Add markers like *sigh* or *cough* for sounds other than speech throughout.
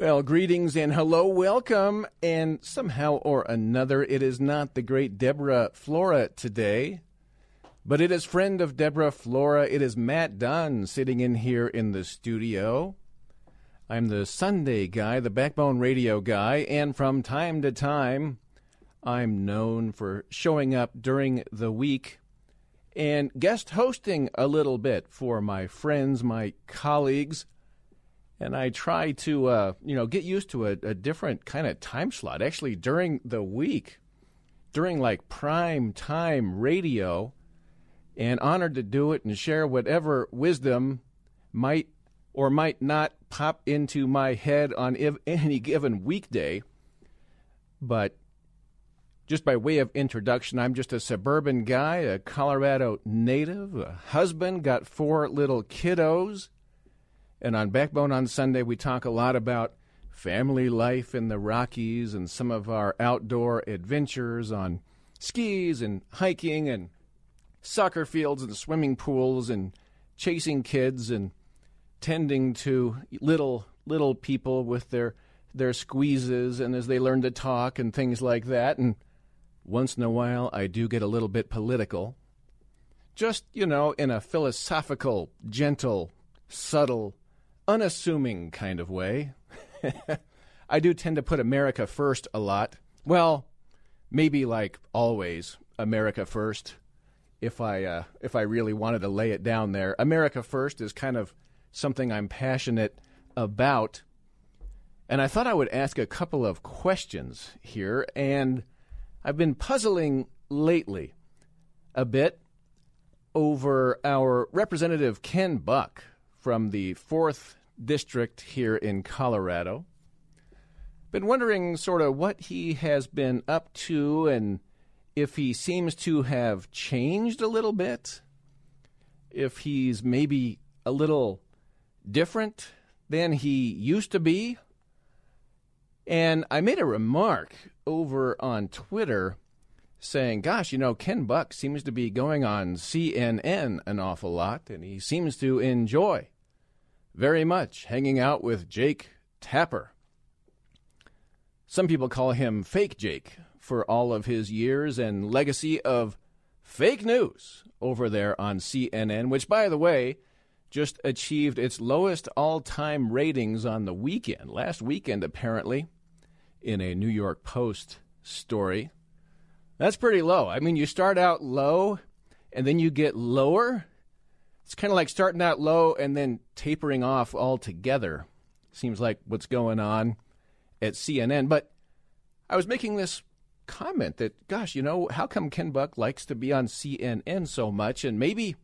Well, greetings and hello, welcome. And somehow or another, it is not the great Deborah Flora today, but it is friend of Deborah Flora. It is Matt Dunn sitting in here in the studio. I'm the Sunday guy, the Backbone Radio guy, and from time to time, I'm known for showing up during the week and guest hosting a little bit for my friends, my colleagues and I try to uh, you know get used to a, a different kind of time slot. Actually, during the week, during like prime time radio, and honored to do it and share whatever wisdom might or might not pop into my head on *laughs* any given weekday. But just by way of introduction, I'm just a suburban guy, a Colorado native, a husband, got four little kiddos and on Backbone on Sunday, we talk a lot about family life in the Rockies and some of our outdoor adventures on skis and hiking and soccer fields and swimming pools and chasing kids and tending to little little people with their their squeezes and as they learn to talk and things like that. And once in a while I do get a little bit political. Just you know in a philosophical gentle subtle unassuming kind of way. *laughs* I do tend to put America first a lot. Well, maybe like always, America first. If I uh, if I really wanted to lay it down there, America first is kind of something I'm passionate about. And I thought I would ask a couple of questions here, and I've been puzzling lately a bit over our representative Ken Buck from the fourth district here in Colorado. Been wondering sort of what he has been up to and if he seems to have changed a little bit, if he's maybe a little different than he used to be. And I made a remark over on Twitter saying, Gosh, you know, Ken Buck seems to be going on CNN an awful lot, and he seems to enjoy very much hanging out with Jake Tapper. Some people call him Fake Jake for all of his years and legacy of fake news over there on CNN, which, by the way, just achieved its lowest all time ratings on the weekend, last weekend, apparently, in a New York Post story. That's pretty low. I mean, you start out low and then you get lower it's kind of like starting out low and then tapering off altogether. Seems like what's going on at CNN. But I was making this comment that, gosh, you know, how come Ken Buck likes to be on CNN so much? And maybe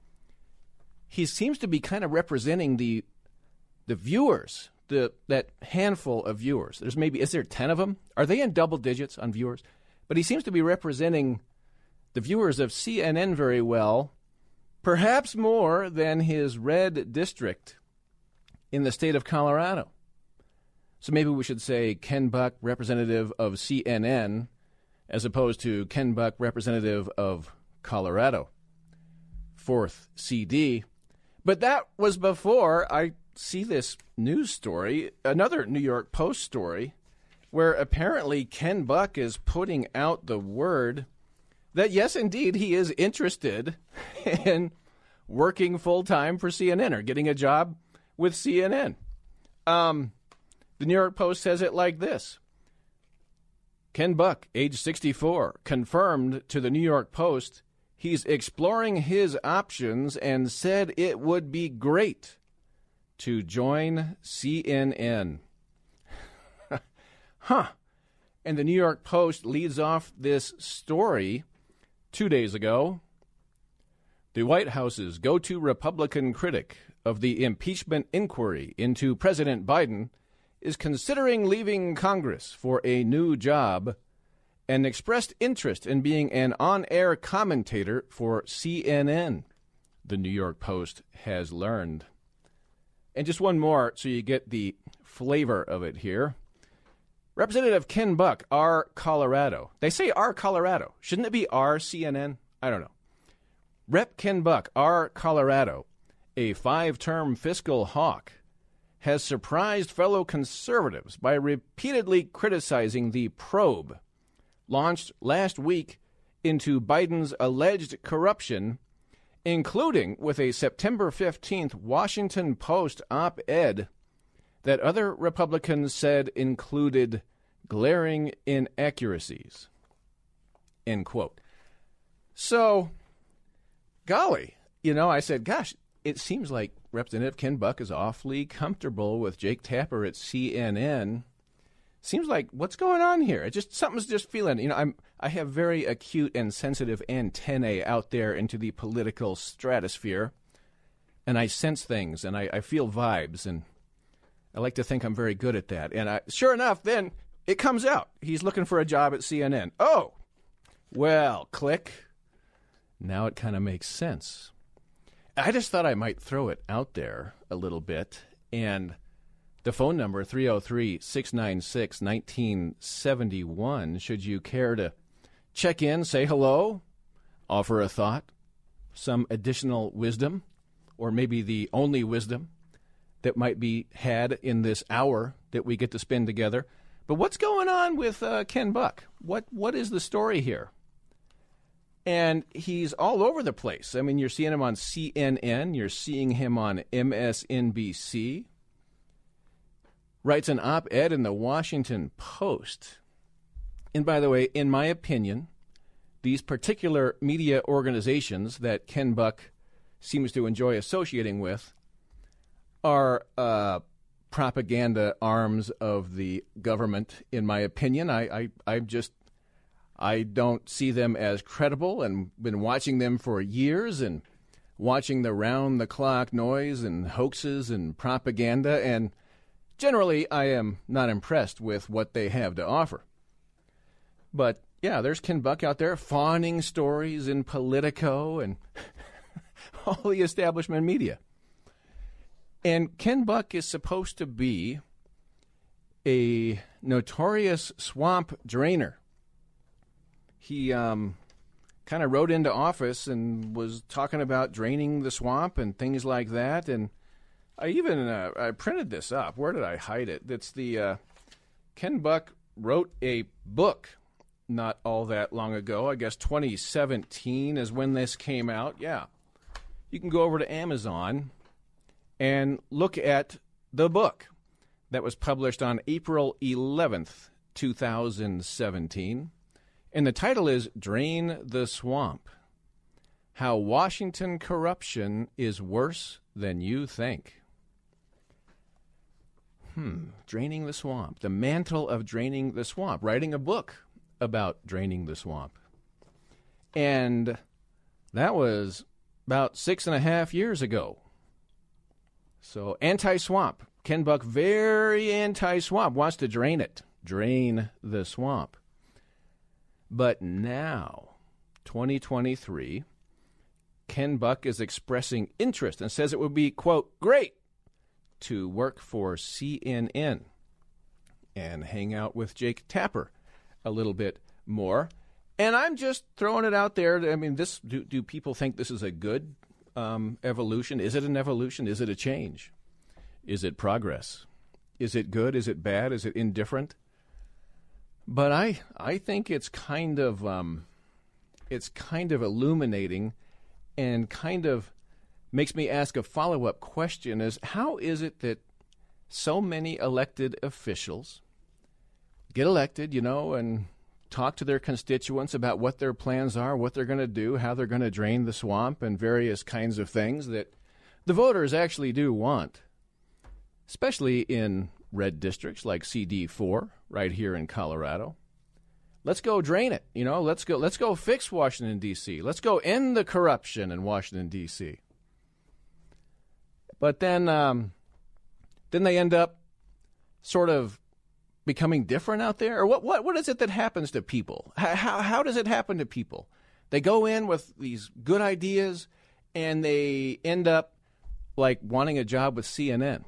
he seems to be kind of representing the the viewers, the that handful of viewers. There's maybe is there ten of them? Are they in double digits on viewers? But he seems to be representing the viewers of CNN very well perhaps more than his red district in the state of Colorado. So maybe we should say Ken Buck, representative of CNN, as opposed to Ken Buck, representative of Colorado. Fourth CD. But that was before I see this news story, another New York Post story, where apparently Ken Buck is putting out the word that yes, indeed, he is interested in working full time for CNN or getting a job with CNN. Um, the New York Post says it like this Ken Buck, age 64, confirmed to the New York Post he's exploring his options and said it would be great to join CNN. *laughs* huh. And the New York Post leads off this story two days ago. The White House's go to Republican critic of the impeachment inquiry into President Biden is considering leaving Congress for a new job and expressed interest in being an on air commentator for CNN, the New York Post has learned. And just one more so you get the flavor of it here. Representative Ken Buck, R. Colorado. They say R. Colorado. Shouldn't it be R. CNN? I don't know. Rep. Ken Buck, R. Colorado, a five term fiscal hawk, has surprised fellow conservatives by repeatedly criticizing the probe launched last week into Biden's alleged corruption, including with a September 15th Washington Post op ed that other Republicans said included glaring inaccuracies. End quote. So, golly, you know, I said, gosh, it seems like Representative Ken Buck is awfully comfortable with Jake Tapper at CNN seems like what's going on here? It just something's just feeling. You know, I'm I have very acute and sensitive antennae out there into the political stratosphere, and I sense things and I, I feel vibes, and I like to think I'm very good at that. And I, sure enough, then it comes out he's looking for a job at CNN. Oh, well, click. Now it kind of makes sense. I just thought I might throw it out there a little bit and the phone number 303-696-1971 should you care to check in, say hello, offer a thought, some additional wisdom or maybe the only wisdom that might be had in this hour that we get to spend together. But what's going on with uh, Ken Buck? What what is the story here? And he's all over the place. I mean, you're seeing him on CNN, you're seeing him on MSNBC, writes an op ed in the Washington Post. And by the way, in my opinion, these particular media organizations that Ken Buck seems to enjoy associating with are uh, propaganda arms of the government, in my opinion. I, I, I just I don't see them as credible and been watching them for years and watching the round the clock noise and hoaxes and propaganda and generally, I am not impressed with what they have to offer. But yeah, there's Ken Buck out there fawning stories in Politico and *laughs* all the establishment media. And Ken Buck is supposed to be a notorious swamp drainer. He um, kind of rode into office and was talking about draining the swamp and things like that. And I even uh, I printed this up. Where did I hide it? That's the uh, Ken Buck wrote a book not all that long ago. I guess 2017 is when this came out. Yeah, you can go over to Amazon and look at the book that was published on April 11th, 2017. And the title is Drain the Swamp How Washington Corruption is Worse Than You Think. Hmm, draining the swamp. The mantle of draining the swamp. Writing a book about draining the swamp. And that was about six and a half years ago. So, anti swamp. Ken Buck, very anti swamp, wants to drain it, drain the swamp. But now, 2023, Ken Buck is expressing interest and says it would be, quote, great to work for CNN and hang out with Jake Tapper a little bit more. And I'm just throwing it out there. I mean, this do, do people think this is a good um, evolution? Is it an evolution? Is it a change? Is it progress? Is it good? Is it bad? Is it indifferent? But I I think it's kind of um, it's kind of illuminating and kind of makes me ask a follow up question is how is it that so many elected officials get elected, you know, and talk to their constituents about what their plans are, what they're going to do, how they're going to drain the swamp, and various kinds of things that the voters actually do want, especially in red districts like CD4 right here in Colorado. Let's go drain it, you know, let's go let's go fix Washington DC. Let's go end the corruption in Washington DC. But then, um, then they end up sort of becoming different out there? Or what, what, what is it that happens to people? How, how, how does it happen to people? They go in with these good ideas and they end up like wanting a job with CNN.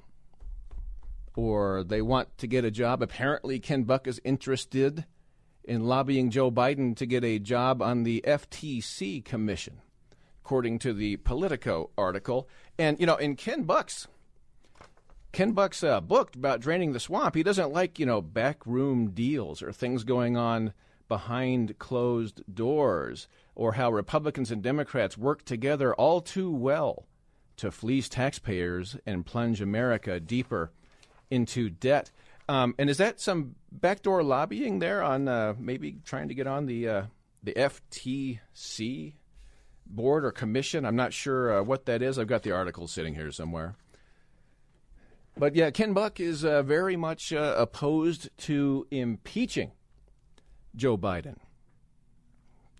Or they want to get a job. Apparently, Ken Buck is interested in lobbying Joe Biden to get a job on the FTC commission, according to the Politico article. And, you know, in Ken Buck's Ken Buck's uh, book about draining the swamp, he doesn't like, you know, backroom deals or things going on behind closed doors or how Republicans and Democrats work together all too well to fleece taxpayers and plunge America deeper into debt. Um, and is that some backdoor lobbying there on uh, maybe trying to get on the uh, the FTC board or commission? I'm not sure uh, what that is. I've got the article sitting here somewhere. But yeah, Ken Buck is uh, very much uh, opposed to impeaching Joe Biden.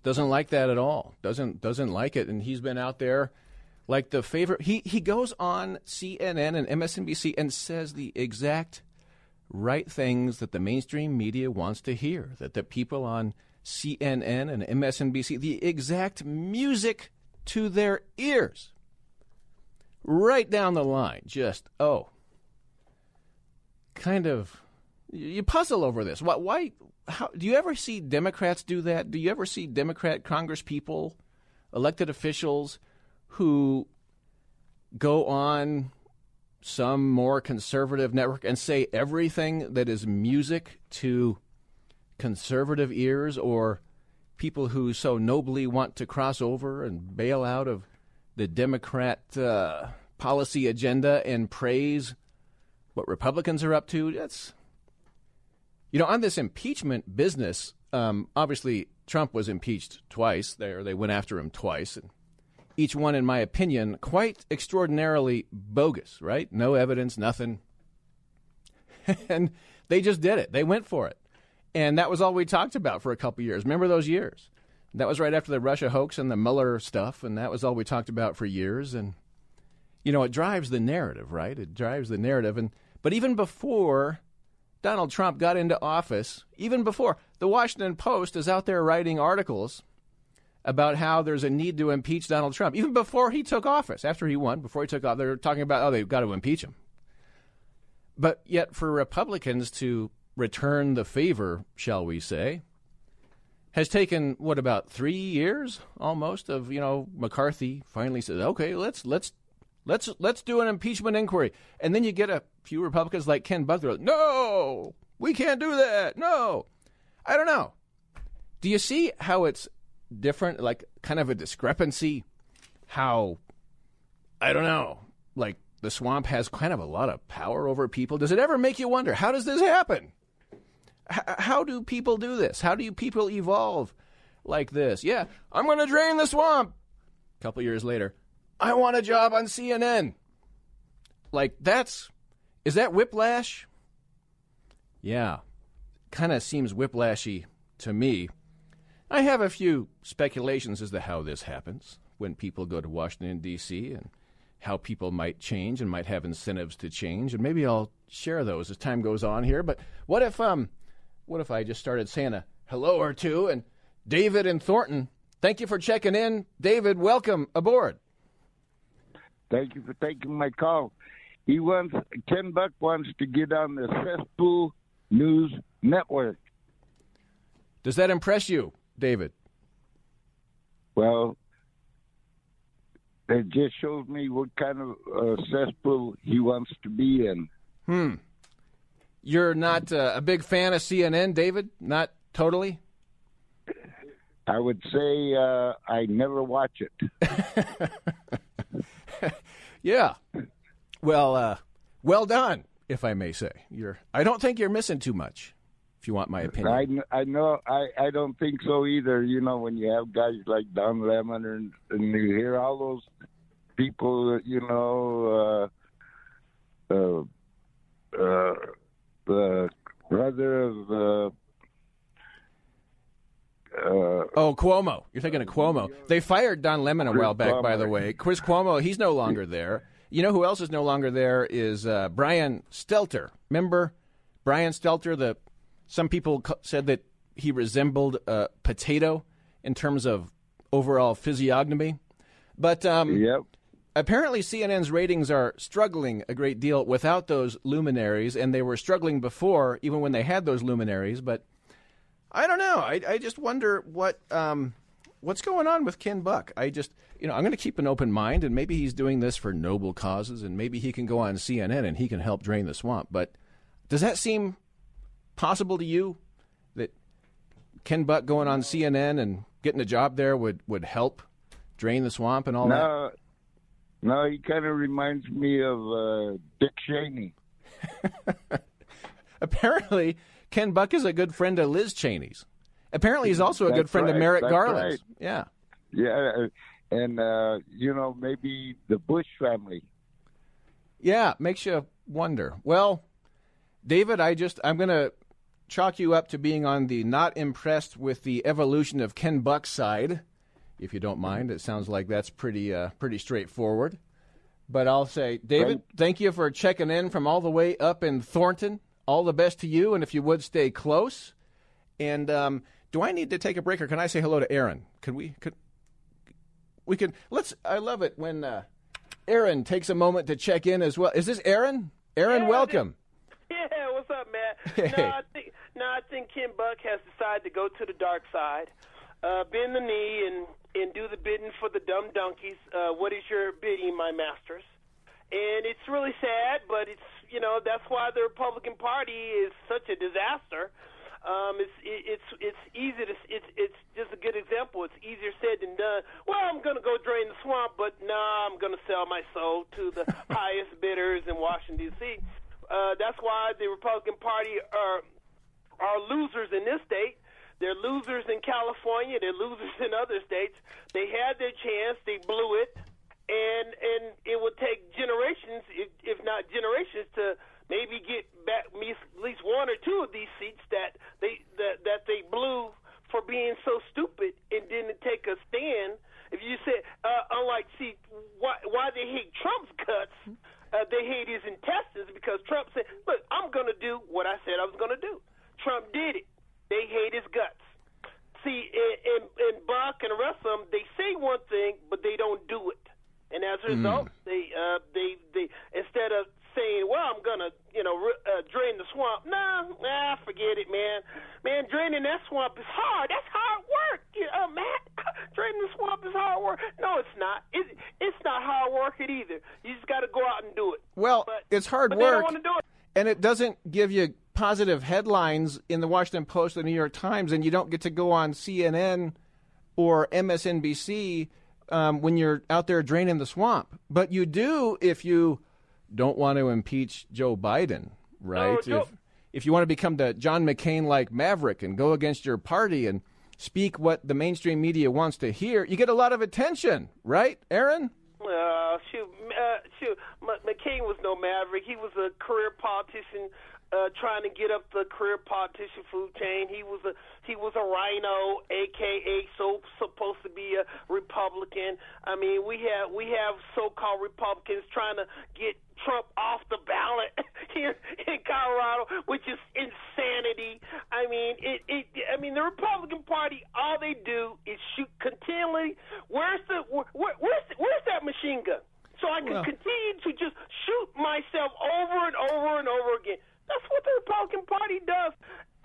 Doesn't like that at all. Doesn't doesn't like it, and he's been out there like the favorite. He he goes on CNN and MSNBC and says the exact right things that the mainstream media wants to hear. That the people on CNN and MSNBC, the exact music to their ears, right down the line. Just oh, kind of you puzzle over this. Why? why how, do you ever see Democrats do that? Do you ever see Democrat Congress people, elected officials, who go on some more conservative network and say everything that is music to conservative ears or people who so nobly want to cross over and bail out of the Democrat uh, policy agenda and praise what Republicans are up to. That's you know on this impeachment business. Um, obviously, Trump was impeached twice. There, they went after him twice, and each one, in my opinion, quite extraordinarily bogus. Right? No evidence, nothing, *laughs* and they just did it. They went for it, and that was all we talked about for a couple years. Remember those years? That was right after the Russia hoax and the Mueller stuff, and that was all we talked about for years. And you know, it drives the narrative, right? It drives the narrative. And but even before Donald Trump got into office, even before the Washington Post is out there writing articles about how there's a need to impeach Donald Trump. Even before he took office, after he won, before he took office, they're talking about oh they've got to impeach him. But yet, for Republicans to return the favor, shall we say, has taken what about three years almost of you know McCarthy finally says okay let's let's Let's let's do an impeachment inquiry. And then you get a few Republicans like Ken Buck. No, we can't do that. No, I don't know. Do you see how it's different? Like kind of a discrepancy. How I don't know. Like the swamp has kind of a lot of power over people. Does it ever make you wonder how does this happen? H- how do people do this? How do you people evolve like this? Yeah, I'm going to drain the swamp. A couple years later, I want a job on CNN. Like, that's. Is that whiplash? Yeah. Kind of seems whiplashy to me. I have a few speculations as to how this happens when people go to Washington, D.C., and how people might change and might have incentives to change. And maybe I'll share those as time goes on here. But what if, um, what if I just started saying a hello or two and David and Thornton, thank you for checking in. David, welcome aboard. Thank you for taking my call. He wants Ken Buck wants to get on the Cesspool News Network. Does that impress you, David? Well, it just shows me what kind of uh, cesspool he wants to be in. Hmm. You're not uh, a big fan of CNN, David? Not totally? I would say uh, I never watch it. *laughs* yeah. Well, uh, well done, if I may say. You're. I don't think you're missing too much. If you want my opinion, I, I know I, I don't think so either. You know, when you have guys like Don Lemon and, and you hear all those people, you know, uh, uh, uh, the brother of uh, uh, oh, Cuomo. You're thinking of Cuomo. They fired Don Lemon a while back, by the way. Chris Cuomo, he's no longer there. You know who else is no longer there is uh, Brian Stelter. Remember Brian Stelter, the some people said that he resembled a potato in terms of overall physiognomy. But um, Yep. apparently, CNN's ratings are struggling a great deal without those luminaries, and they were struggling before, even when they had those luminaries. But I don't know. I, I just wonder what um, what's going on with Ken Buck. I just, you know, I'm going to keep an open mind, and maybe he's doing this for noble causes, and maybe he can go on CNN and he can help drain the swamp. But does that seem possible to you that Ken Buck going on CNN and getting a job there would, would help drain the swamp and all that? No, no, he kind of reminds me of uh, Dick Cheney. *laughs* Apparently, Ken Buck is a good friend of Liz Cheney's. Apparently, he's also a good That's friend of Merrick that's Garland's. right. Yeah. Yeah, and uh, you know maybe the Bush family. Yeah, makes you wonder. Well, David, I just I'm going to chalk you up to being on the not impressed with the evolution of Ken Buck's side, if you don't mind. It sounds like that's pretty uh, pretty straightforward. But I'll say, David, thank you for checking in from all the way up in Thornton. All the best to you, and if you would stay close. And um, do I need to take a break, or can I say hello to Aaron? Could we? Could we could? Let's. I love it when uh, Aaron takes a moment to check in as well. Is this Aaron? Aaron, Yeah, welcome. *laughs* Yeah, what's up, Matt? *laughs* Hey. No, I think no, I think Ken Buck has decided to go to the dark side, uh, bend the knee and and do the bidding for the dumb donkeys. Uh, what is your bidding, my masters? And it's really sad, but it's you know that's why the Republican Party is such a disaster. Um, it's it, it's it's easy to it's it's just a good example. It's easier said than done. Well, I'm going to go drain the swamp, but nah, I'm going to sell my soul to the *laughs* highest bidders in Washington D.C. Uh, that's why the Republican Party are are losers in this state. They're losers in California. They're losers in other states. They had their chance. They blew it, and and it would take generations, if, not generations, to maybe get back at least one or two of these seats that they that that they blew for being so stupid and didn't take a stand. If you said, uh, unlike, see, why, why they hate Trump's guts, uh, they hate his intestines because Trump said, look, I'm going to do what I said I was going to do. Trump did it. They hate his guts. See, in, in, in Buck and the rest of them, they say one thing, but they don't do it. And as a result, they, uh, they, they, instead of saying, well, I'm going to, you know, re- uh, drain the swamp, nah, nah, forget it, man. Man, draining that swamp is hard. That's hard work. You know, Matt, draining the swamp is hard work. No, it's not. It, it's not hard work it either. You just got to go out and do it. Well, But- it's hard but work, don't want to do it. and it doesn't give you positive headlines in the Washington Post or the New York Times, and you don't get to go on CNN or MSNBC um, when you're out there draining the swamp. But you do if you don't want to impeach Joe Biden, right? Joe- if, if you want to become the John McCain like maverick and go against your party and speak what the mainstream media wants to hear, you get a lot of attention, right, Aaron? Uh, shoot, uh, shoot. M- McCain was no maverick. He was a career politician uh, trying to get up the career politician food chain. He was a he was a rhino, aka so supposed to be a Republican. I mean, we have we have so-called Republicans trying to get Trump off the ballot *laughs* here in Colorado, which is insanity. I mean, it, it. I mean, the Republican Party, all they do is shoot continually. Where's the where, where's where's that machine gun? So I can Well- continue to just myself over and over and over again. That's what the Republican Party does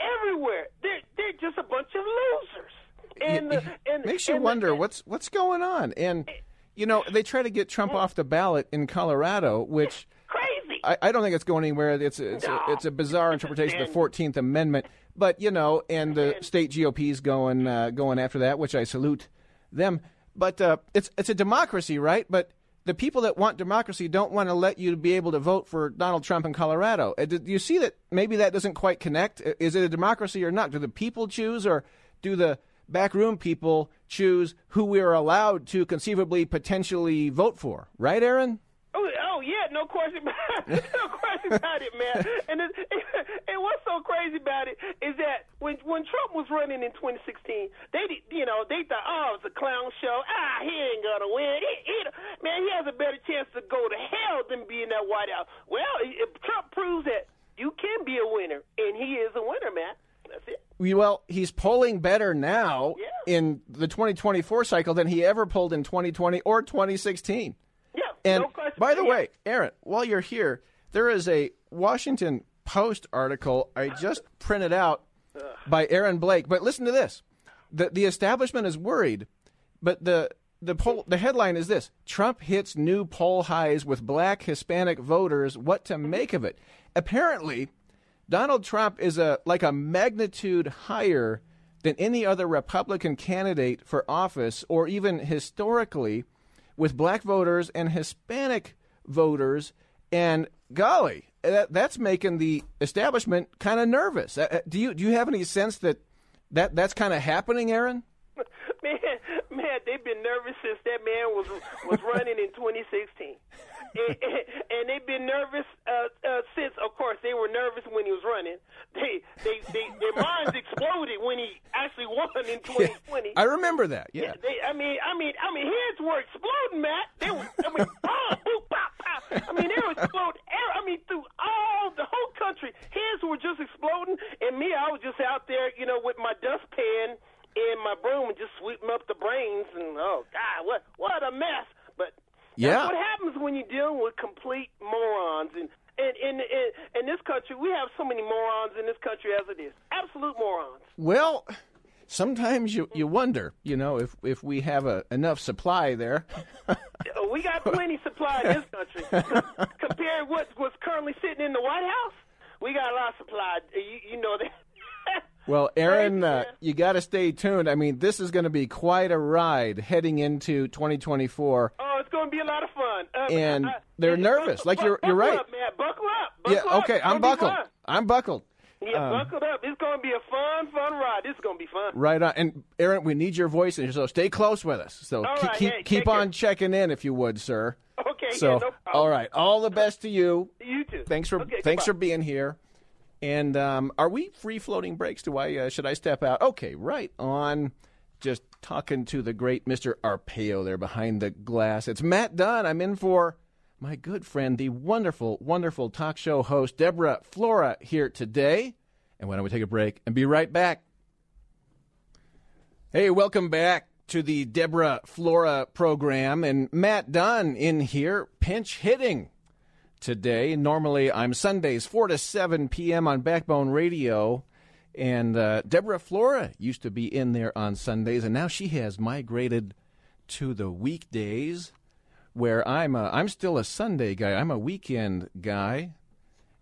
everywhere. They're they're just a bunch of losers. And the, and makes you and the- wonder what's what's going on. And you know, they try to get Trump off the ballot in Colorado, which crazy. I, I don't think it's going anywhere. It's a, it's, a, it's a bizarre interpretation of the Fourteenth Amendment. But you know, and the state GOP's going uh, going after that, which I salute them. But uh, it's it's a democracy, right? But the people that want democracy don't want to let you be able to vote for Donald Trump in Colorado. Uh, Do you see that maybe that doesn't quite connect? Is it a democracy or not? Do the people choose, or do the backroom people choose who we are allowed to conceivably potentially vote for? Right, Aaron? Oh, oh yeah, no question about it. *laughs* no question about it, man. And it, *laughs* and what's so crazy about it is that when when Trump was running in 2016, they you know they thought oh it's a clown show. Ah, he ain't gonna win. He, he, man, he has a better chance to go to hell than be in that White House. Well, if Trump proves that you can can be a winner, and he is a winner, man. That's it. Well, he's polling better now Yeah. in the 2024 cycle than he ever pulled in 2020 or 2016. And no by the way, Aaron, while you're here, there is a Washington Post article I just *laughs* printed out by Aaron Blake. But listen to this: the the establishment is worried, but the the poll the headline is this: Trump hits new poll highs with Black Hispanic voters. What to make of it? Apparently, Donald Trump is a like a magnitude higher than any other Republican candidate for office, or even historically, with black voters and Hispanic voters. And golly, that, that's making the establishment kind of nervous. Uh, uh, Do you do you have any sense that that that's kind of happening, Aaron? *laughs* man, man, they've been nervous since that man was was running in 2016, and, and, they've been nervous uh, uh, since. Of course, they were nervous when he was running. They, they, they their minds exploded when he actually won in 2020. I remember that. Yeah. They, I mean, I mean, I mean, heads were exploding, Matt. They were, I mean, *laughs* boom, boom, pop, pop. I mean, they were exploding. I mean, through all the whole country, heads were just exploding. And me, I was just out there, you know, with my dustpan and my broom and just sweeping up the brains. And oh God, what what a mess! But Yeah. what when you're dealing with complete morons. And and in in, in this country, we have so many morons in this country as it is. Absolute morons. Well, sometimes you, you wonder, you know, if if we have a, enough supply there. *laughs* We got plenty supply in this country *laughs* compared what what's currently sitting in the White House. We got a lot of supply. You, you know that. Well, Aaron, uh, you got to stay tuned. I mean, this is going to be quite a ride heading into 2024. Oh, it's going to be a lot of fun. Uh, And uh, they're nervous. buckle- Like you're- you're right. Up, man. Buckle up. Buckle yeah, okay, I'm buckled. I'm buckled. Yeah, buckled up. It's going to be a fun, fun ride. This is going to be fun. Right on. And Aaron, we need your voice, and so stay close with us. So right, keep, keep on checking in, if you would, sir. Okay, So, yeah, no all right, all the best to you. You too. Thanks for Okay, thanks for being here. And um, are we free floating breaks? Do I uh, should I step out? Okay, right on. Just talking to the great Mister Arpeo there behind the glass. It's Matt Dunn. I'm in for my good friend, the wonderful, wonderful talk show host Deborah Flora here today. And why don't we take a break and be right back? Hey, welcome back to the Deborah Flora program. And Matt Dunn in here, pinch hitting today. Normally, I'm Sundays, 4 to 7 p.m. on Backbone Radio. And uh, Deborah Flora used to be in there on Sundays, and now she has migrated to the weekdays where I'm, a, I'm still a Sunday guy. I'm a weekend guy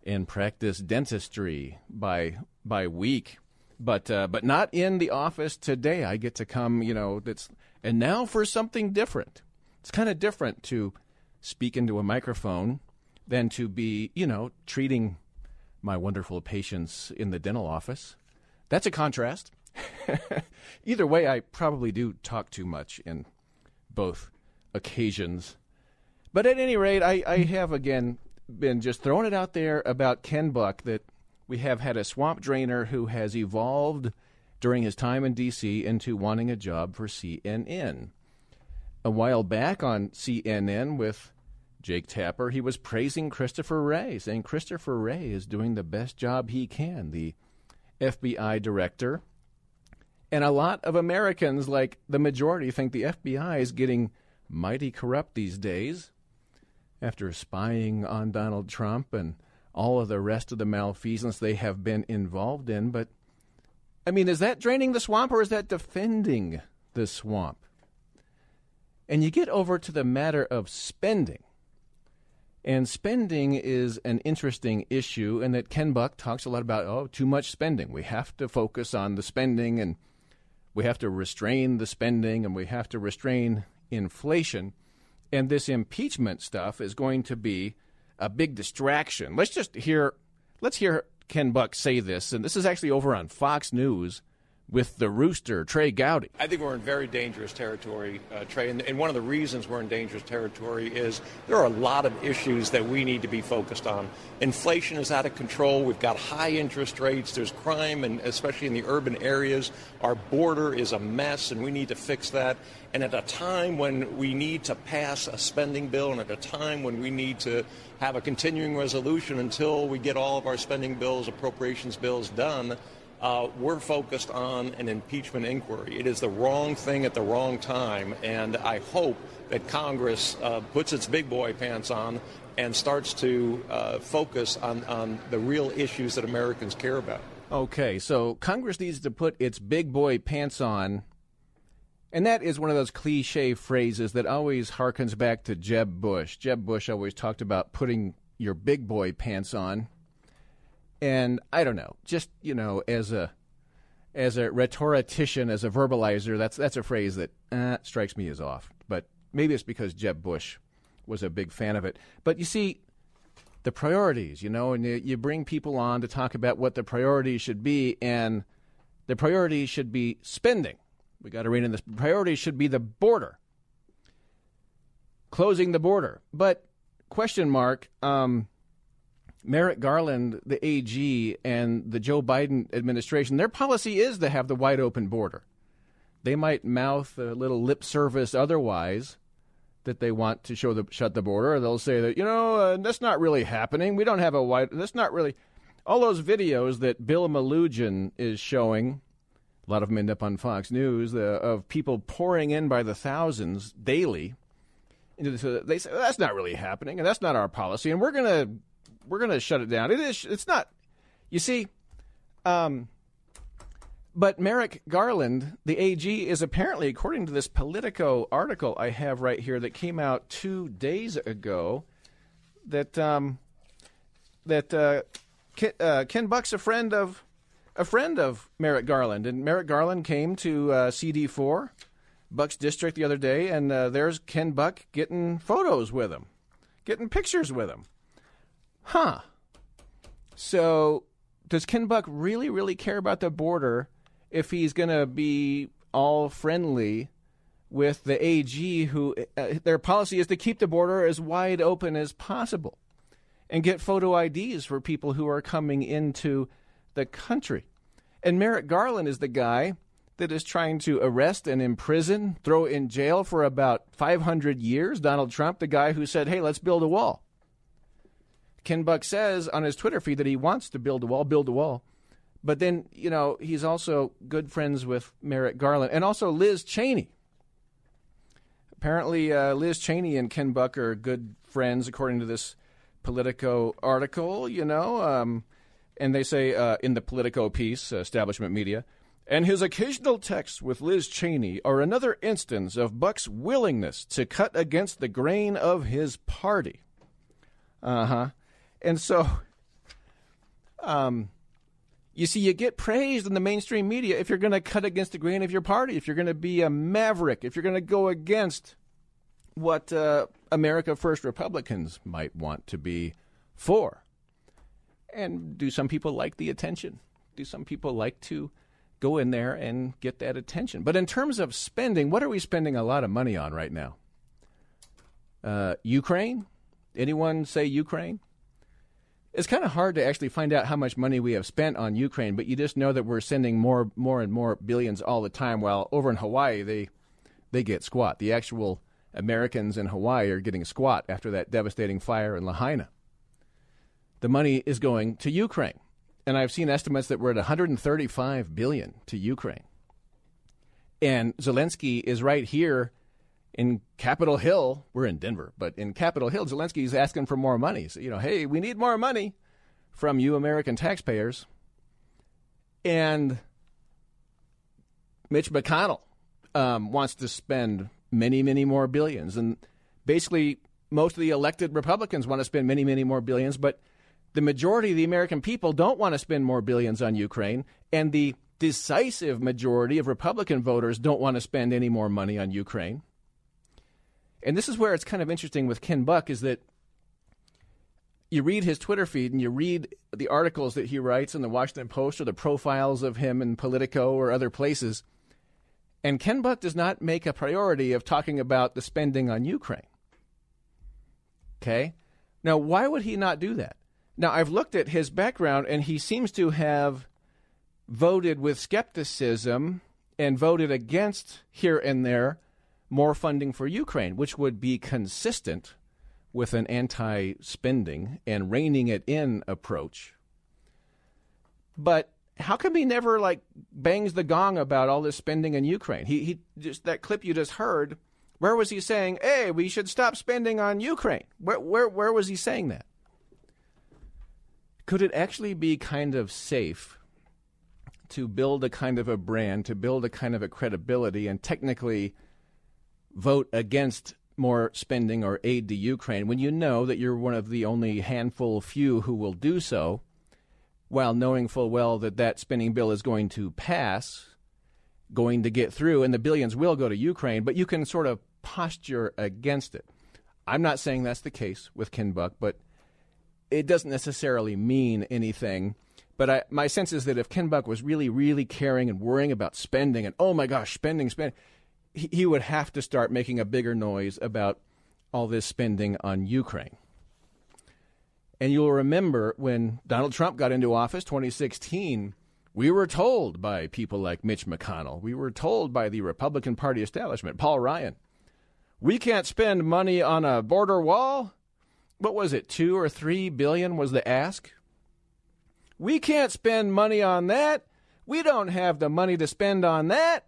and practice dentistry by by week, but uh, but not in the office today. I get to come, you know. That's and now for something different. It's kind of different to speak into a microphone than to be, you know, treating my wonderful patients in the dental office. That's a contrast. *laughs* Either way, I probably do talk too much in both occasions. But at any rate, I, I have again been just throwing it out there about Ken Buck that we have had a swamp drainer who has evolved during his time in D.C. into wanting a job for CNN. A while back on CNN with Jake Tapper, he was praising Christopher Wray, saying Christopher Wray is doing the best job he can, the FBI director. And a lot of Americans, like the majority, think the FBI is getting mighty corrupt these days after spying on Donald Trump and all of the rest of the malfeasance they have been involved in. But, I mean, is that draining the swamp or is that defending the swamp? And you get over to the matter of spending. And spending is an interesting issue, and that Ken Buck talks a lot about, oh, too much spending. We have to focus on the spending, and we have to restrain the spending, and we have to restrain inflation. And this impeachment stuff is going to be a big distraction. Let's just hear, let's hear Ken Buck say this, and this is actually over on Fox News with the rooster, Trey Gowdy. I think we're in very dangerous territory, uh, Trey. And, and, one of the reasons we're in dangerous territory is there are a lot of issues that we need to be focused on. Inflation is out of control. We've got high interest rates. There's crime, and especially in the urban areas. Our border is a mess, and we need to fix that. And at a time when we need to pass a spending bill, and at a time when we need to have a continuing resolution until we get all of our spending bills, appropriations bills done uh, we're focused on an impeachment inquiry. It is the wrong thing at the wrong time, and I hope that Congress uh, puts its big boy pants on and starts to uh, focus on, on the real issues that Americans care about. Okay, so Congress needs to put its big boy pants on. And that is one of those cliche phrases that always harkens back to Jeb Bush. Jeb Bush always talked about putting your big boy pants on. And I don't know, just you know, as a as a rhetorician, as a verbalizer, that's that's a phrase that uh, strikes me as off. But maybe it's because Jeb Bush was a big fan of it. But you see, the priorities, you know, and you, you bring people on to talk about what the priorities should be, and the priorities should be spending. We got to read in this. Priorities should be the border, closing the border. But question mark. Um, Merrick Garland, the AG, and the Joe Biden administration, their policy is to have the wide open border. They might mouth a little lip service otherwise that they want to show the shut the border. Or they'll say that you know uh, that's not really happening. We don't have a wide. That's not really. All those videos that Bill Melugin is showing, a lot of them end up on Fox News, uh, of people pouring in by the thousands daily. Uh, they say that's not really happening, and that's not our policy, and we're going to we're going to shut it down. It is. It's not. You see, um, but Merrick Garland, the AG, is apparently, according to this Politico article I have right here that came out two days ago, that um, that uh, Ken, uh, Ken Buck's a friend of a friend of Merrick Garland, and Merrick Garland came to uh, CD4 Buck's district the other day, and uh, there's Ken Buck getting photos with him, getting pictures with him. Huh. So, does Ken Buck really, really care about the border if he's going to be all friendly with the AG, who uh, their policy is to keep the border as wide open as possible and get photo IDs for people who are coming into the country? And Merrick Garland is the guy that is trying to arrest and imprison, throw in jail for about 500 years Donald Trump, the guy who said, hey, let's build a wall. Ken Buck says on his Twitter feed that he wants to build a wall, build a wall. But then, you know, he's also good friends with Merrick Garland and also Liz Cheney. Apparently, uh, Liz Cheney and Ken Buck are good friends, according to this Politico article, you know. Um, and they say uh, in the Politico piece, uh, establishment media, and his occasional texts with Liz Cheney are another instance of Buck's willingness to cut against the grain of his party. Uh huh. And so, um, you see, you get praised in the mainstream media if you're going to cut against the grain of your party, if you're going to be a maverick, if you're going to go against what uh, America First Republicans might want to be for. And do some people like the attention? Do some people like to go in there and get that attention? But in terms of spending, what are we spending a lot of money on right now? Uh, Ukraine? Anyone say Ukraine? It's kind of hard to actually find out how much money we have spent on Ukraine, but you just know that we're sending more, more and more billions all the time. While over in Hawaii, they they get squat. The actual Americans in Hawaii are getting squat after that devastating fire in Lahaina. The money is going to Ukraine, and I've seen estimates that we're at 135 billion to Ukraine. And Zelensky is right here in Capitol Hill, we're in Denver, but in Capitol Hill, Zelensky is asking for more money. So, you know, hey, we need more money from you American taxpayers. And Mitch McConnell um, wants to spend many, many more billions. And basically, most of the elected Republicans want to spend many, many more billions, but the majority of the American people don't want to spend more billions on Ukraine. And the decisive majority of Republican voters don't want to spend any more money on Ukraine. And this is where it's kind of interesting with Ken Buck is that you read his Twitter feed and you read the articles that he writes in the Washington Post or the profiles of him in Politico or other places, and Ken Buck does not make a priority of talking about the spending on Ukraine. Okay? Now, why would he not do that? Now, I've looked at his background, and he seems to have voted with skepticism and voted against here and there more funding for Ukraine, which would be consistent with an anti spending and reining it in approach. But how come he never like bangs the gong about all this spending in Ukraine? He he just that clip you just heard, where was he saying, "Hey, we should stop spending on Ukraine"? Where where where was he saying that? Could it actually be kind of safe to build a kind of a brand, to build a kind of a credibility and technically vote against more spending or aid to Ukraine when you know that you're one of the only handful few who will do so, while knowing full well that that spending bill is going to pass, going to get through, and the billions will go to Ukraine, but you can sort of posture against it. I'm not saying that's the case with Ken Buck, but it doesn't necessarily mean anything. But I, my sense is that if Ken Buck was really, really caring and worrying about spending and, oh my gosh, spending, spending, he, would have to start making a bigger noise about all this spending on Ukraine. And you'll remember when Donald Trump got into office 2016, we were told by people like Mitch McConnell, we were told by the Republican Party establishment, Paul Ryan, we can't spend money on a border wall. What was it, two or three billion was the ask? We can't spend money on that. We don't have the money to spend on that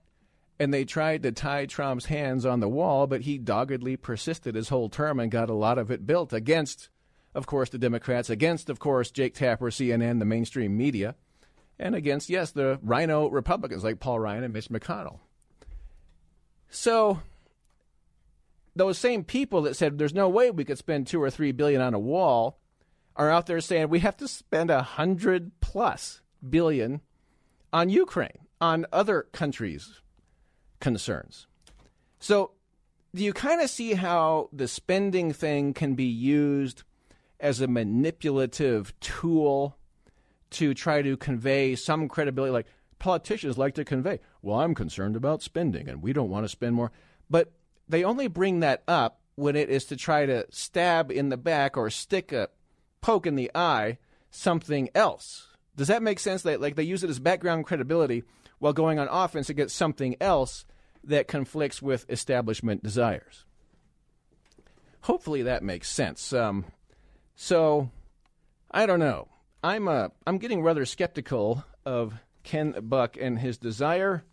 and they tried to tie Trump's hands on the wall, but he doggedly persisted his whole term and got a lot of it built against, of course, the Democrats, against, of course, Jake Tapper, CNN, the mainstream media, and against, yes, the rhino Republicans like Paul Ryan and Mitch McConnell. So those same people that said there's no way we could spend two or three billion on a wall are out there saying we have to spend a hundred plus billion on Ukraine, on other countries, concerns. So, do you kind of see how the spending thing can be used as a manipulative tool to try to convey some credibility? Like politicians like to convey, well, I'm concerned about spending and we don't want to spend more. But they only bring that up when it is to try to stab in the back or stick a poke in the eye something else. Does that make sense? That like they use it as background credibility while going on offense against something else that conflicts with establishment desires. Hopefully that makes sense. Um, so, I don't know. I'm uh, I'm getting rather skeptical of Ken Buck and his desire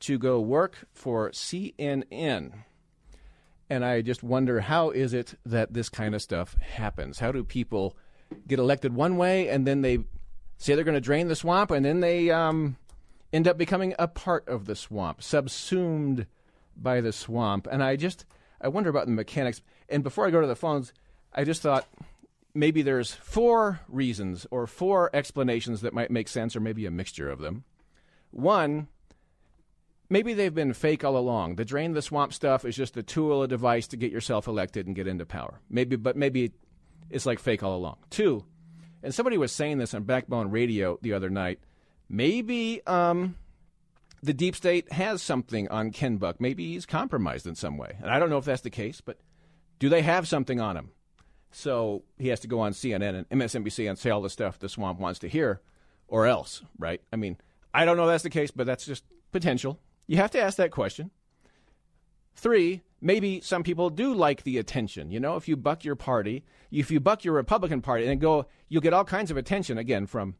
to go work for CNN. And I just wonder how is it that this kind of stuff happens? How do people get elected one way and then they say they're going to drain the swamp and then they um, end up becoming a part of the swamp, subsumed by the swamp. And I just, I wonder about the mechanics. And before I go to the phones, I just thought maybe there's four reasons or four explanations that might make sense, or maybe a mixture of them. One, maybe they've been fake all along. The drain the swamp stuff is just a tool, a device to get yourself elected and get into power. Maybe, but maybe it's like fake all along. Two, and somebody was saying this on Backbone Radio the other night maybe um, the deep state has something on Ken Buck. Maybe he's compromised in some way. And I don't know if that's the case, but do they have something on him? So he has to go on CNN and MSNBC and say all the stuff the swamp wants to hear, or else, right? I mean, I don't know if that's the case, but that's just potential. You have to ask that question. Three, maybe some people do like the attention. You know, if you buck your party, if you buck your Republican Party and go, you'll get all kinds of attention again from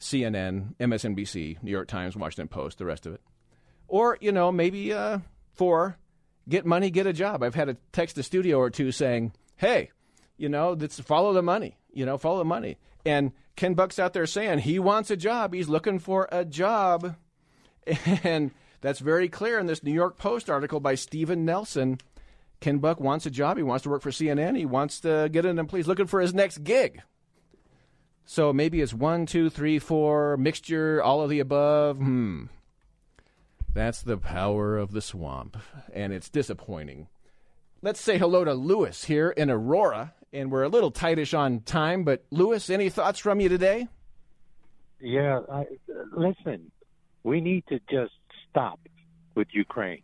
CNN, MSNBC, New York Times, Washington Post, the rest of it. Or, you know, maybe uh, four, get money, get a job. I've had a text to studio or two saying, hey, you know, let's follow the money, you know, follow the money. And Ken Buck's out there saying he wants a job. He's looking for a job. *laughs* And that's very clear in this New York Post article by Steven Nelson. Ken Buck wants a job. He wants to work for CNN. He wants to get an employee. He's looking for his next gig. So maybe it's one, two, three, four, mixture, all of the above. Hmm. That's the power of the swamp. And it's disappointing let's say hello to Lewis here in Aurora. And we're a little tightish on time, but Lewis, any thoughts from you today? Yeah, I, listen, we need to just stop with Ukraine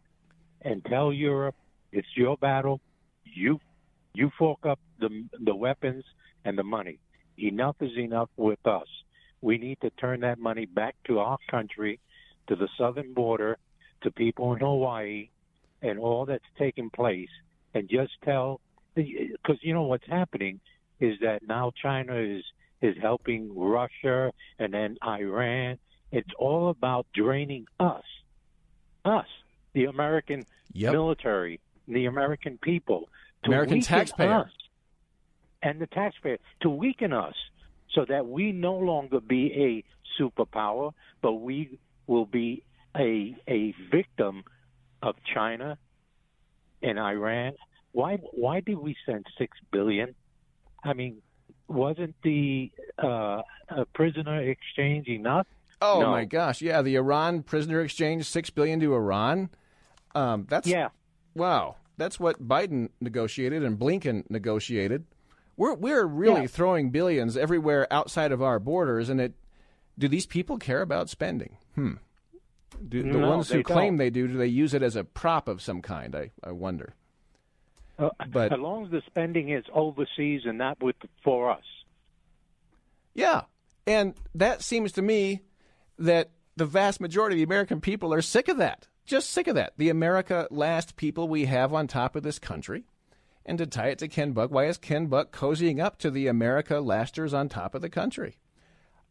and tell Europe it's your battle. You you fork up the the weapons and the money. Enough is enough with us. We need to turn that money back to our country, to the southern border, to people in Hawaii, and all that's taking place, and just tell because you know what's happening is that now China is is helping Russia and then Iran. It's all about draining us, us, the American Yep. military, the American people, to American taxpayer. us and the taxpayer to weaken us so that we no longer be a superpower, but we will be a a victim of China and Iran. Why why did we send six billion? I mean, wasn't the uh, uh, prisoner exchange enough? Oh No. my gosh, yeah, the Iran prisoner exchange, six billion to Iran. Um, that's Yeah. wow. That's what Biden negotiated and Blinken negotiated. We're we're really Yeah. throwing billions everywhere outside of our borders, and it. Do these people care about spending? Hmm. Do, the No, ones who claim don't. they do, do they use it as a prop of some kind? I, I wonder. Uh, But- as long as the spending is overseas and not with for us. Yeah. And that seems to me that the vast majority of the American people are sick of that. Just sick of that. The America last people we have on top of this country. And to tie it to Ken Buck, why is Ken Buck cozying up to the America lasters on top of the country?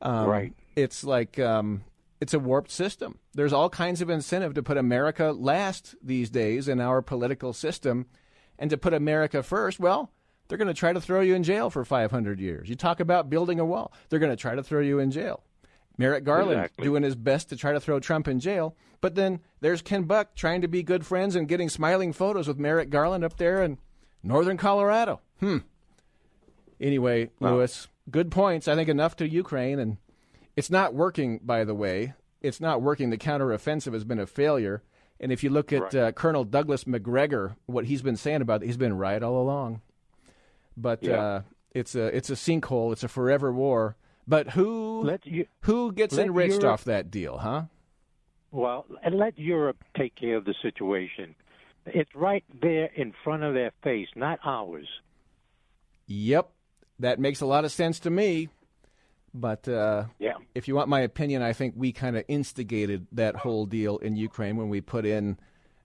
Um, Right. It's like um, it's a warped system. There's all kinds of incentive to put America last these days in our political system, and to put America first. Well, they're going to try to throw you in jail for 500 years. You talk about building a wall, they're going to try to throw you in jail. Merrick Garland Exactly. doing his best to try to throw Trump in jail, but then there's Ken Buck trying to be good friends and getting smiling photos with Merrick Garland up there in northern Colorado. Hmm. Anyway, Lewis, good points. I think enough to Ukraine, and it's not working. By the way, it's not working. The counteroffensive has been a failure. And if you look at Right. uh, Colonel Douglas Macgregor, what he's been saying about it, he's been right all along. But Yeah. uh, it's a it's a sinkhole. It's a forever war. But who Let you who gets enriched Europe- off that deal, huh? Well, and let Europe take care of the situation. It's right there in front of their face, not ours. Yep, that makes a lot of sense to me. But uh, Yeah. if you want my opinion, I think we kind of instigated that whole deal in Ukraine when we put in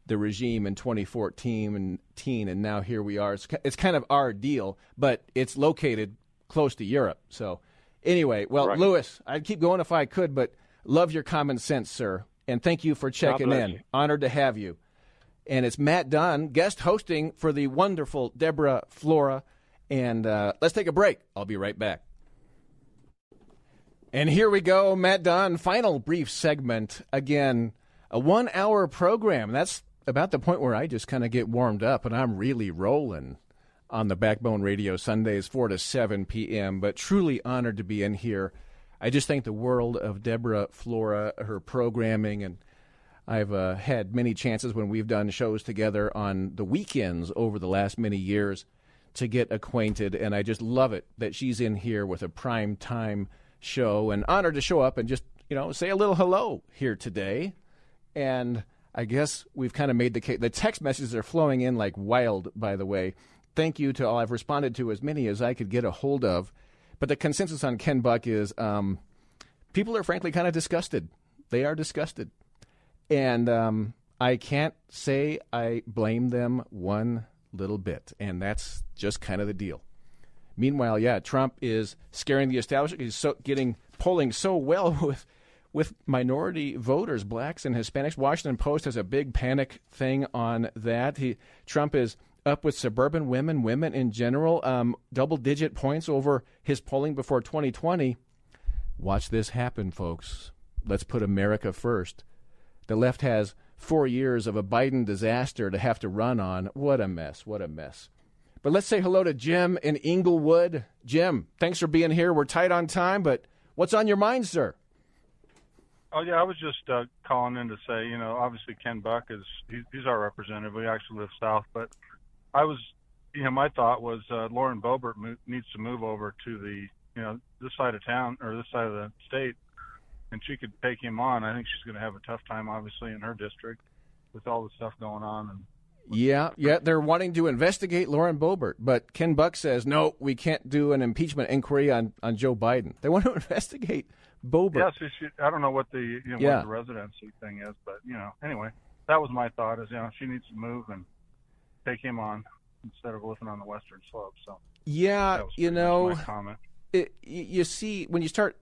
the regime in 2014 and teen, and now here we are. It's, it's kind of our deal, but it's located close to Europe. So anyway, well, Right. Lewis, I'd keep going if I could, but love your common sense, sir, and thank you for checking in. you. Honored to have you. And it's Matt Dunn, guest hosting for the wonderful Deborah Flora. And uh, let's take a break. I'll be right back. And here we go, Matt Dunn, final brief segment. Again, a one hour program. That's about the point where I just kind of get warmed up and I'm really rolling on the Backbone Radio Sundays, 4 to 7 p.m. But truly honored to be in here. I just thank the world of Deborah Flora, her programming, and I've uh, had many chances when we've done shows together on the weekends over the last many years to get acquainted, and I just love it that she's in here with a prime time show, and honored to show up and just you know say a little hello here today. And I guess we've kind of made the case. The text messages are flowing in like wild, by the way. Thank you to all. I've responded to as many as I could get a hold of. But the consensus on Ken Buck is um, people are frankly kind of disgusted. They are disgusted. And um, I can't say I blame them one little bit. And that's just kind of the deal. Meanwhile, yeah, Trump is scaring the establishment. He's so, getting polling so well *laughs* with with minority voters, blacks and Hispanics. Washington Post has a big panic thing on that. He Trump is up with suburban women, women in general, um, double digit points over his polling before 2020. Watch this happen, folks. Let's put America first. The left has four years of a Biden disaster to have to run on. What a mess. What a mess. But let's say hello to Jim in Englewood. Jim, thanks for being here. We're tight on time, but what's on your mind, sir? Oh yeah, I was just uh, calling in to say, you know, obviously Ken Buck is he's, our representative. We actually live south, but I was, you know, my thought was uh, Lauren Boebert mo- needs to move over to the, you know, this side of town or this side of the state, and she could take him on. I think she's going to have a tough time, obviously, in her district with all the stuff going on. And Yeah, yeah, they're wanting to investigate Lauren Boebert, but Ken Buck says no, we can't do an impeachment inquiry on, on Joe Biden. They want to *laughs* investigate Boebert. yes, yeah, so I don't know what the you know Yeah. what the residency thing is, but you know, anyway, that was my thought. Is you know she needs to move and take him on instead of living on the western slope. So Yeah, you know, my comment. it, you see when you start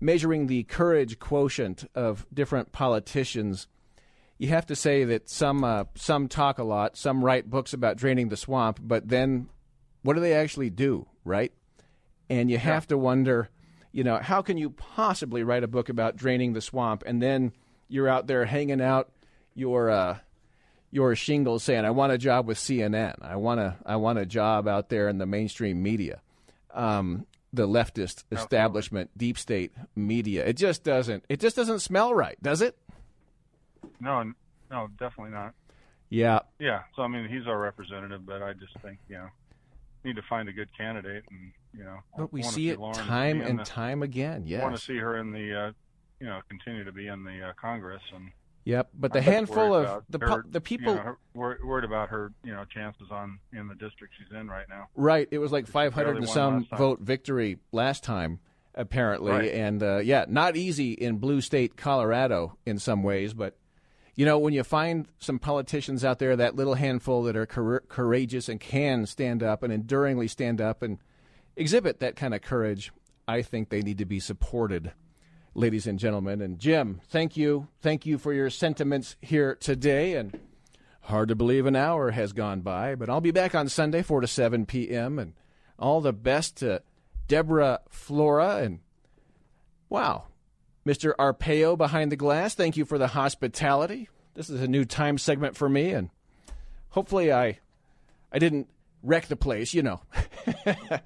measuring the courage quotient of different politicians, you have to say that some uh, some talk a lot, some write books about draining the swamp, but then what do they actually do, right? And you have to wonder, you know, how can you possibly write a book about draining the swamp and then you're out there hanging out your uh, your shingles saying, "I want a job with CNN. I want a I want a job out there in the mainstream media." um, the leftist establishment, deep state media. It just doesn't. It just doesn't smell right, does it? No, no, definitely not. Yeah. Yeah, so I mean, he's our representative, but I just think you know need to find a good candidate, and you know. But we see it Lauren time and the- time again. Want to see her in the, uh, you know, continue to be in the uh, Congress, and Yep. But the handful of the her, the you people. know, her, worried about her, you know, chances on in the district she's in right now. Right. It was like 500 barely and some vote victory last time, apparently. Right. And uh, yeah, not easy in blue state Colorado in some ways. But, you know, when you find some politicians out there, that little handful that are cour- courageous and can stand up and enduringly stand up and exhibit that kind of courage, I think they need to be supported. Ladies and gentlemen, and Jim, thank you. Thank you for your sentiments here today. And Hard to believe an hour has gone by, but I'll be back on Sunday, 4 to 7 p.m. And all the best to Deborah Flora. And wow, Mr. Arpeo behind the glass, thank you for the hospitality. This is a new time segment for me, and hopefully I, I didn't wreck the place, you know. *laughs* At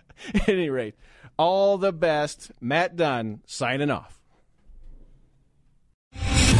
any rate, all the best. Matt Dunn signing off.